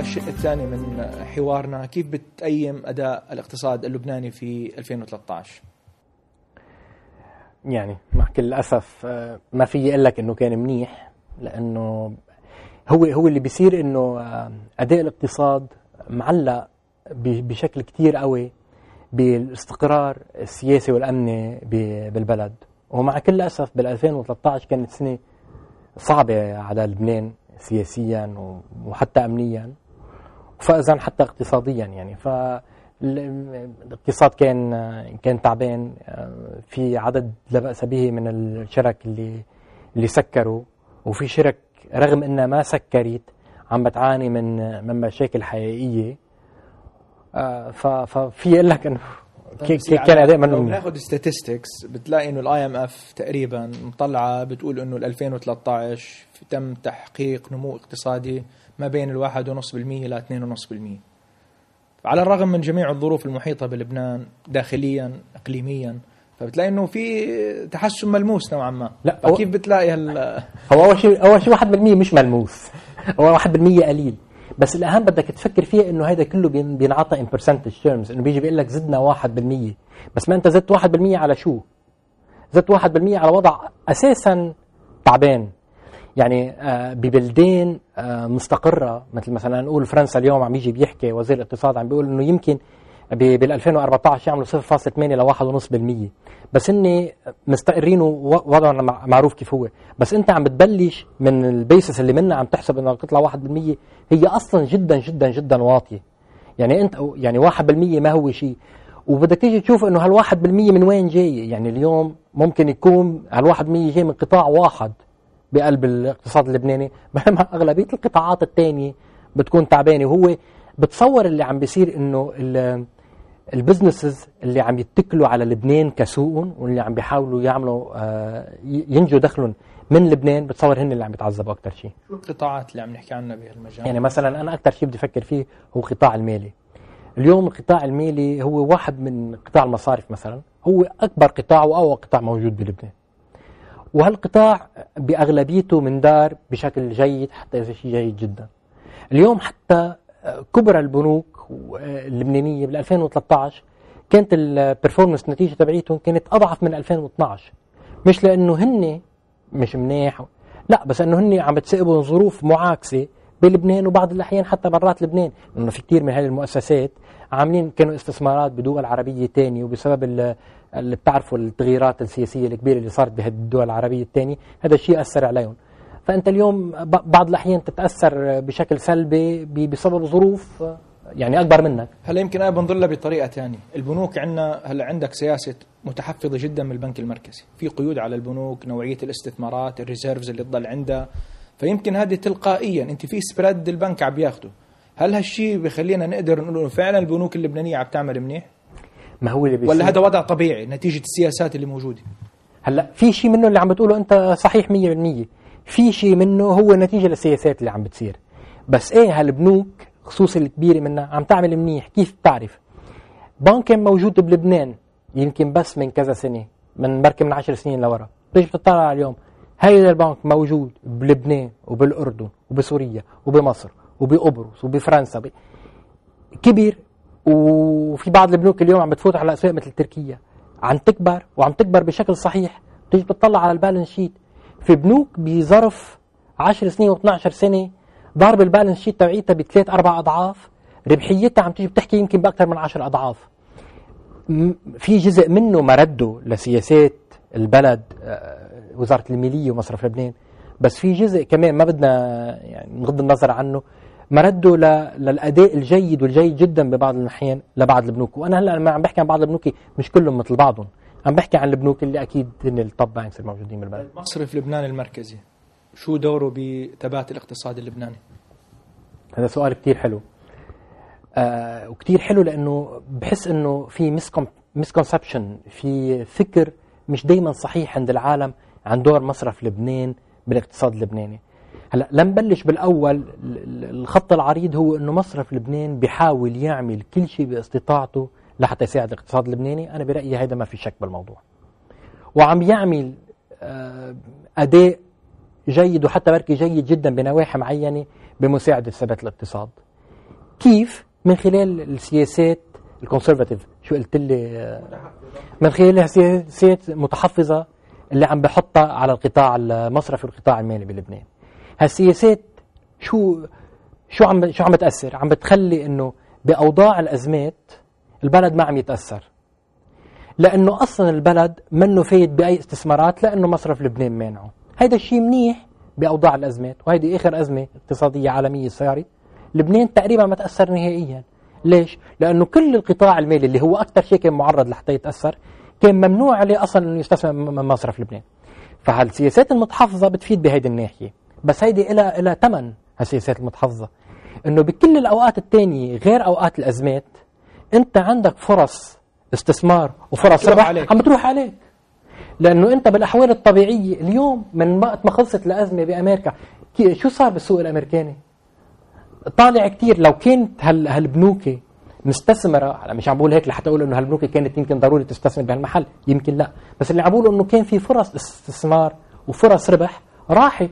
للشق الثاني من حوارنا. كيف بتقيم أداء الاقتصاد اللبناني في 2013 يعني مع كل الأسف آه، ما في أقول لك أنه كان منيح لأنه هو هو اللي بيصير أنه آه، أداء الاقتصاد معلق بشكل كتير قوي بالاستقرار السياسي والأمني بالبلد. ومع كل الأسف بال 2013 كانت سنة صعبة على لبنان سياسيا وحتى امنيا. وفايزا حتى اقتصاديا يعني. ف الاقتصاد كان كان تعبان في عدد لا بأس به من الشركات اللي اللي سكروا. وفي شركات رغم انها ما سكرت عم بتعاني من من مشاكل حقيقية. ففي أقول لك إنه كان أداء منه لو بناخذ statistics بتلاقي إنه ال IMF تقريبا مطلعة بتقول إنه 2013 تم تحقيق نمو اقتصادي ما بين الواحد ونص بالمية إلى اثنين ونص بالمية. على الرغم من جميع الظروف المحيطة بلبنان داخليا إقليميا فبتلاقي إنه في تحسن ملموس نوعا ما. لا فكيف بتلاقي هال هو أول شيء أول شيء 1% مش ملموس. هو 1% قليل. بس الأهم بدك تفكر فيها إنه هذا كله بينعطى ان برسنتج تيرمز إنه بيجي بيقول لك زدنا 1% بس ما أنت زدت 1% على شو؟ زدت 1% على وضع أساسا تعبان. يعني آه، ببلدان آه، مستقرة. مثل مثلا نقول فرنسا اليوم عم يجي بيحكي وزير الاقتصاد عم بيقول إنه يمكن بال 2014 يعملوا 0.8 ل 1.5% بس هن مستقرين ووضعهم معروف كيف هو. بس أنت عم بتبلش من البيسس اللي منها عم تحسب انها تطلع 1% هي أصلا جدا جدا جدا واطية. يعني أنت يعني 1% ما هو شيء. وبدك تيجي تشوف إنه هال 1% من وين جاي؟ يعني اليوم ممكن يكون هال 1% جاي من قطاع واحد. بقلب الاقتصاد اللبناني. بينما أغلبية القطاعات الثانية بتكون تعبانة. وهو بتصور اللي عم بيصير إنه البزنسز اللي عم يتكلوا على لبنان كسوق واللي عم بيحاولوا يعملوا آه، ينجوا دخلهم من لبنان بتصور هن اللي عم يتعذبوا أكثر شيء. شو القطاعات اللي عم نحكي عنها بهالمجال؟ يعني مثلا أنا أكثر شيء بدي أفكر فيه هو القطاع المالي. اليوم القطاع المالي هو واحد من قطاع المصارف مثلا. هو أكبر قطاع وأقوى قطاع موجود بلبنان. وهالقطاع بأغلبيته من دار بشكل جيد حتى إذا شيء جيد جدا. اليوم حتى كبرى البنوك اللبنانية بال 2013 كانت البرفورمنس النتيجه تبعيتهم كانت أضعف من 2012 مش لأنه هن مش منيح لا بس إنه هن عم بتسقبوا ظروف معاكسة بلبنان وبعض الأحيان حتى برات لبنان. لأنه في كثير من هذه المؤسسات عاملين كانوا استثمارات بدول عربية ثانية وبسبب اللي بتعرفوا التغييرات السياسية الكبيرة اللي صارت بهذه الدول العربية الثانية هذا الشيء اثر عليهم. فأنت اليوم بعض الأحيان تتأثر بشكل سلبي بسبب ظروف يعني أكبر منك. هلا يمكن أنا بنظر لها بطريقة ثانية البنوك عندنا هلا عندك سياسة متحفظة جدا من البنك المركزي. في قيود على البنوك نوعية الاستثمارات الريزيرفز اللي تضل عندها. فيمكن هذه تلقائيا أنت في سبريد البنك عم بياخده هل هالشيء بخلينا نقدر نقول فعلا البنوك اللبنانية عم تعمل منيح؟ ما هو اللي ولا هذا وضع طبيعي نتيجة السياسات اللي موجودة. هلا في شيء منه اللي عم بتقوله أنت صحيح 100% في شيء منه هو نتيجة للسياسات اللي عم بتصير. بس إيه هالبنوك خصوصا الكبيرة منها عم تعمل منيح؟ كيف بتعرف؟ بنك كان موجود بلبنان يمكن بس من كذا سنة من بركي من 10 سنين لورا. بتيجي بتطلع على اليوم؟ هيدا البنك موجود بلبنان وبالأردن وبسوريا وبمصر وبقبرص وبفرنسا. كبير وفي بعض البنوك اليوم عم بتفوت على أسواق مثل تركيا. عم تكبر وعم تكبر بشكل صحيح. بتيجي بتطلع على ال balance sheet. في بنوك بظرف 10 سنين و12 سنة ضارب ال balance sheet تبعيتها بثلاث أربع أضعاف. ربحيتها عم تيجي بتحكي يمكن بأكثر من 10 أضعاف. في جزء منه مرده لسياسات البلد آه، وزارة المالية ومصرف لبنان. بس في جزء كمان ما بدنا يعني نغض النظر عنه. مرده للأداء الجيد والجيد جدا ببعض الأحيان لبعض البنوك. وأنا هلأ لما عم بحكي عن بعض البنوك مش كلهم مثل بعضهم. عم بحكي عن البنوك اللي أكيد هن ال top banks الموجودين بالبلد. مصرف لبنان المركزي شو دوره بثبات الاقتصاد اللبناني؟ هذا سؤال كثير حلو. آه وكثير حلو لأنه بحس إنه في مسكونسبشن في فكر مش دائما صحيح عند العالم عن دور مصرف لبنان بالاقتصاد اللبناني. هلا لنبلش بالأول الخط العريض هو إنه مصرف لبنان بيحاول يعمل كل شيء باستطاعته لحتى يساعد الاقتصاد اللبناني. أنا برأيي هذا ما في شك بالموضوع. وعم يعمل آه، أداء جيد وحتى بركي جيد جدا بنواحي معينة بمساعدة ثبات الاقتصاد. كيف من خلال السياسات ال conservative شو قلت لي؟ من خلال السياسات المتحفظة اللي عم بحطها على القطاع المصرفي والقطاع المالي بلبنان. هالسياسات شو شو عم شو عم بتأثر؟ عم بتخلي إنه بأوضاع الأزمات البلد ما عم يتأثر. لأنه أصلا البلد منه فايت بأي استثمارات لأنه مصرف لبنان مانعه. هيدا الشيء منيح بأوضاع الأزمات وهيدي آخر أزمة اقتصادية عالمية صارت. لبنان تقريبا ما تأثر نهائيا. ليش؟ لأنه كل القطاع المالي اللي هو أكثر شيء كان معرض لحتى يتأثر كان ممنوع عليه أصلا إنه يستثمر من مصرف لبنان. فهالسياسات المتحفظة بتفيد بهيدي الناحية. بس هيدي لها لها ثمن هالسياسات المتحفظة. إنه بكل الأوقات الثانية غير أوقات الأزمات أنت عندك فرص استثمار وفرص ربح عم بتروح عليك. لأنه أنت بالأحوال الطبيعية اليوم من وقت ما خلصت الأزمة بأمريكا شو صار بالسوق الأمريكاني؟ طالع كثير لو كانت هالبنوك مستثمرة مش عم بقول هيك لحتى أقول إنه هالبنوك كانت يمكن ضروري تستثمر بهالمحل يمكن لا. بس اللي عم بقوله إنه كان في فرص استثمار وفرص ربح راحت.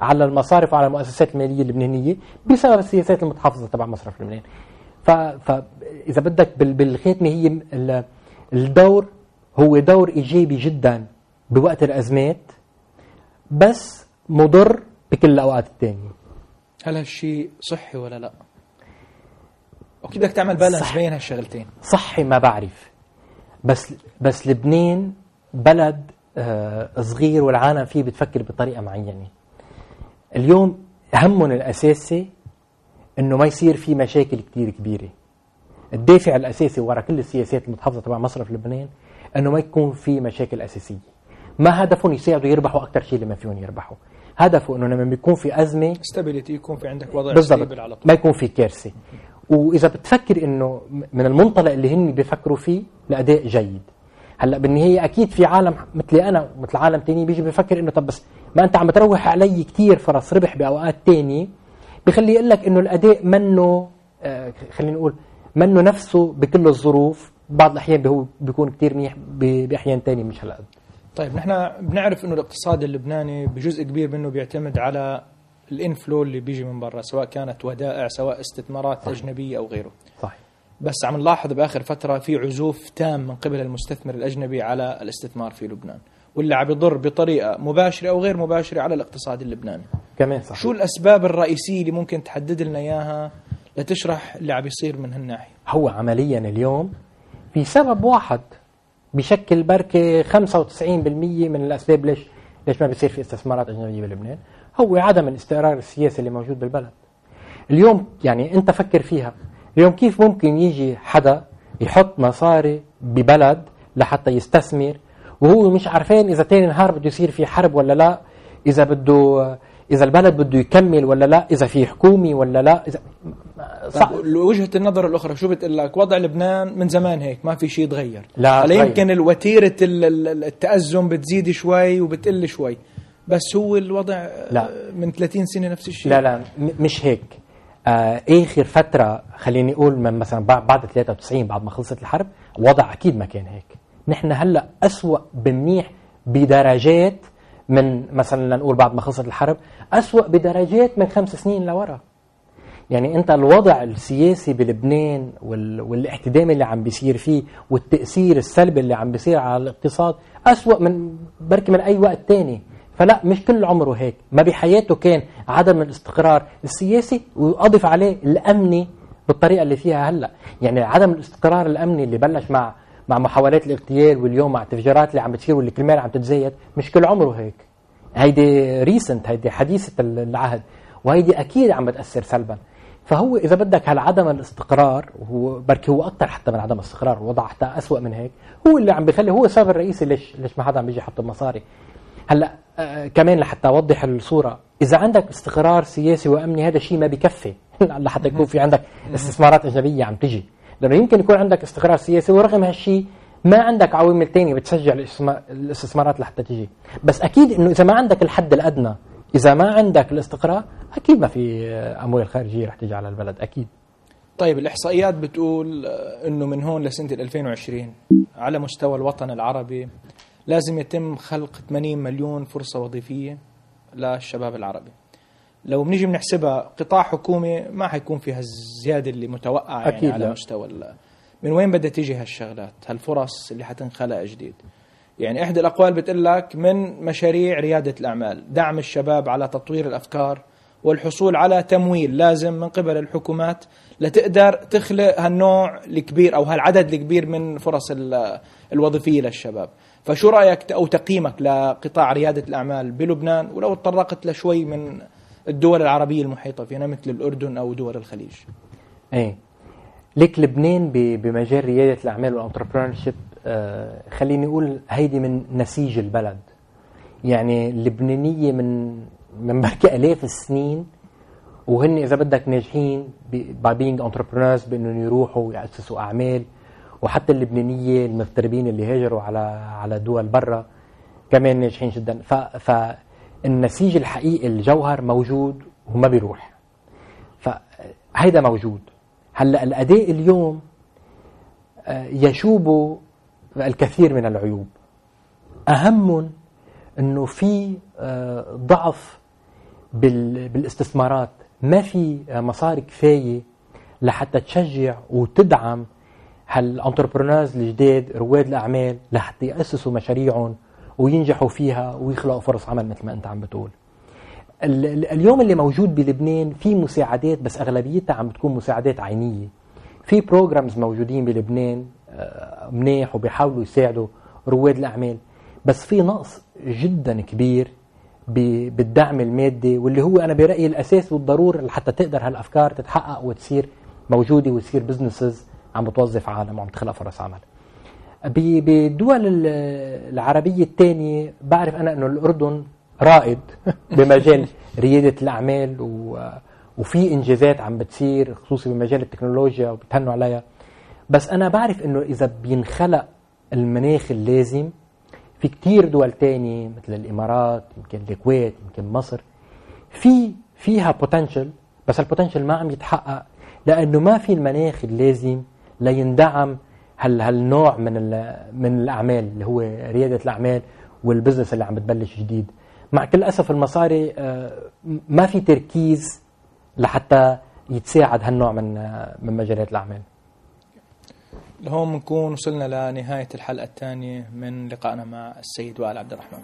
على المصارف وعلى المؤسسات المالية اللبنانية بسبب السياسات المتحفظة تبع مصرف لبنان. فاذا بدك بالختمه هي الدور هو دور إيجابي جدا بوقت الأزمات بس مضر بكل الأوقات الثانية هل هالشيء صحي ولا لا؟ أكيد بدك تعمل بالانس بين هالشغلتين. صحي ما بعرف. بس بس لبنان بلد آه، صغير والعالم فيه بتفكر بطريقة معينة. اليوم همهم الأساسي إنه ما يصير في مشاكل كثير كبيرة. الدافع الأساسي وراء كل السياسات المتحفظة تبع مصرف لبنان إنه ما يكون في مشاكل أساسية. ما هدفهم يساعدوا يربحوا أكثر شيء لما فيهم يربحوا. هدفه إنه لما بيكون في أزمة ستابيليتي يكون في عندك وضع بالضبط. على طول. ما يكون في كارثة. وإذا بتفكر إنه من المنطلق اللي هن بيفكروا فيه لأداء جيد. هلأ بالنهاية أكيد في عالم مثلي أنا ومثل عالم تاني بيجي بيفكر إنه طب بس ما أنت عم بتروح علي كثير فرص ربح بأوقات تانية. بخلي يقول لك إنه الأداء منه آه خلينا نقول منه نفسه بكل الظروف. بعض الأحيان هو بيكون كثير منيح بأحيان ثانية مش هالقد طيب نحن بنعرف إنه الاقتصاد اللبناني بجزء كبير منه بيعتمد على الإنفلو اللي بيجي من برا سواء كانت ودائع سواء استثمارات صحيح. أجنبية أو غيره. صحيح. بس عم نلاحظ بآخر فترة في عزوف تام من قبل المستثمر الأجنبي على الاستثمار في لبنان. واللي عم يضر بطريقة مباشرة أو غير مباشرة على الاقتصاد اللبناني. كمان صحيح. شو الأسباب الرئيسية اللي ممكن تحدد لنا إياها لتشرح اللي عم يصير من هالناحية؟ هو عمليا اليوم في سبب واحد بشكل بركة 95% من الأسباب ليش ليش ما بيصير في استثمارات أجنبية بلبنان؟ هو عدم الاستقرار السياسي اللي موجود بالبلد. اليوم يعني أنت فكر فيها. اليوم كيف ممكن يجي حدا يحط مصاري ببلد لحتى يستثمر وهو مش عارفين إذا تاني نهار بده يصير في حرب ولا لا إذا بده إذا البلد بده يكمل ولا لا إذا في حكومة ولا لا إذا صح. وجهة النظر الأخرى شو بتقول لك؟ وضع لبنان من زمان هيك ما في شيء يتغير. لا هلا يمكن الوتيرة التأزم بتزيد شوي وبتقل شوي بس هو الوضع لا. من 30 سنة نفس الشيء. لا لا مش هيك. آه آخر فترة خليني أقول من مثلا بعد 93 بعد ما خلصت الحرب وضع أكيد ما كان هيك. نحن هلأ أسوأ بمنيح بدرجات من مثلا لنقول بعد ما خلصت الحرب أسوأ بدرجات من خمس سنين لورا. يعني أنت الوضع السياسي بلبنان والاحتدام اللي عم بيصير فيه والتأثير السلبي اللي عم بيصير على الاقتصاد أسوأ من بركي من أي وقت تاني. فلا مش كل عمره هيك. ما بحياته كان عدم الاستقرار السياسي وأضف عليه الأمني بالطريقة اللي فيها هلأ. يعني عدم الاستقرار الأمني اللي بلش مع مع محاولات الاغتيال واليوم مع التفجيرات اللي عم بتصير واللي كل عم تتزايد مش كل عمره هيك. هيدي ريسنت هيدي حديثة العهد وهيدي أكيد عم بتأثر سلبا. فهو إذا بدك هالعدم الاستقرار وهو بركي هو أكثر حتى من عدم الاستقرار الوضع حتى اسوء من هيك. هو اللي عم بخلي هو السبب الرئيسي ليش ليش ما حدا عم بيجي يحط المصاري هلأ آه كمان لحتى أوضح الصورة إذا عندك استقرار سياسي وأمني هذا شيء ما بيكفي لحتى يكون في عندك استثمارات اجنبيه عم تجي. لأنه يمكن يكون عندك استقرار سياسي ورغم هالشيء ما عندك عوامل ثانية بتشجع الاستثمارات لحتى تجي بس أكيد إنه إذا ما عندك الحد الأدنى إذا ما عندك الاستقرار أكيد ما في أموال خارجية رح تيجي على البلد أكيد. طيب الإحصائيات بتقول إنه من هون لسنة 2020 على مستوى الوطن العربي لازم يتم خلق 80 مليون فرصة وظيفية للشباب العربي. لو بنيجي بنحسبها قطاع حكومي ما حيكون فيها الزياده اللي متوقعه يعني على لا. مستوى من وين بدها تيجي هالشغلات؟ هالفرص اللي حتنخلق جديد. يعني إحدى الأقوال بتقول لك من مشاريع ريادة الأعمال دعم الشباب على تطوير الأفكار والحصول على تمويل لازم من قبل الحكومات لتقدر تخلق هالنوع الكبير أو هالعدد الكبير من فرص الوظيفية للشباب. فشو رأيك أو تقييمك لقطاع ريادة الأعمال بلبنان؟ ولو تطرقت لشوي من الدول العربية المحيطة فينا مثل الأردن أو دول الخليج. إيه ليك لبنان بمجال ريادة الأعمال وال entrepreneur آه خليني أقول هيدي من نسيج البلد. يعني اللبنانيه من من بركي آلاف السنين وهن إذا بدك ناجحين by being entrepreneurs بإنهم يروحوا ويأسسوا أعمال. وحتى اللبنانية المغتربين اللي هاجروا على على دول برا كمان ناجحين جدا. ف فالنسيج الحقيقي الجوهر موجود وما بيروح. فهيدا موجود. هلأ الأداء اليوم آه، يشوب الكثير من العيوب. أهمهم إنه في آه، ضعف بالاستثمارات. ما في مصاري كفاية لحتى تشجع وتدعم هال entrepreneurs الجداد رواد الأعمال لحتى يأسسوا مشاريعهم وينجحوا فيها ويخلقوا فرص عمل مثل ما انت عم بتقول. اليوم اللي موجود بلبنان في مساعدات بس أغلبيتها عم بتكون مساعدات عينية. في programs موجودين بلبنان آه، منيح وبيحاولوا يساعدوا رواد الأعمال بس في نقص جدا كبير بالدعم المادي واللي هو أنا برأيي الأساس والضروري لحتى تقدر هالأفكار تتحقق وتصير موجودة وتصير بزنسز عم بتوظف عالم وعم تخلق فرص عمل. بالدول العربية الثانية بعرف أنا إنه الأردن رائد بمجال ريادة الأعمال وفي إنجازات عم بتصير خصوصي بمجال التكنولوجيا وبتهنوا عليها. بس أنا بعرف إنه إذا بينخلق المناخ اللازم في كتير دول تانية مثل الإمارات يمكن الكويت يمكن مصر في فيها potential بس ال potential ما عم يتحقق لأنه ما في المناخ اللازم ليندعم هال هالنوع من من الأعمال اللي هو ريادة الأعمال وال business اللي عم بتبلش جديد. مع كل أسف المصاري آه، ما في تركيز لحتى يتساعد هالنوع من آه، من مجالات الأعمال. لهون بنكون وصلنا لنهاية الحلقة الثانية من لقائنا مع السيد وائل عبد الرحمن.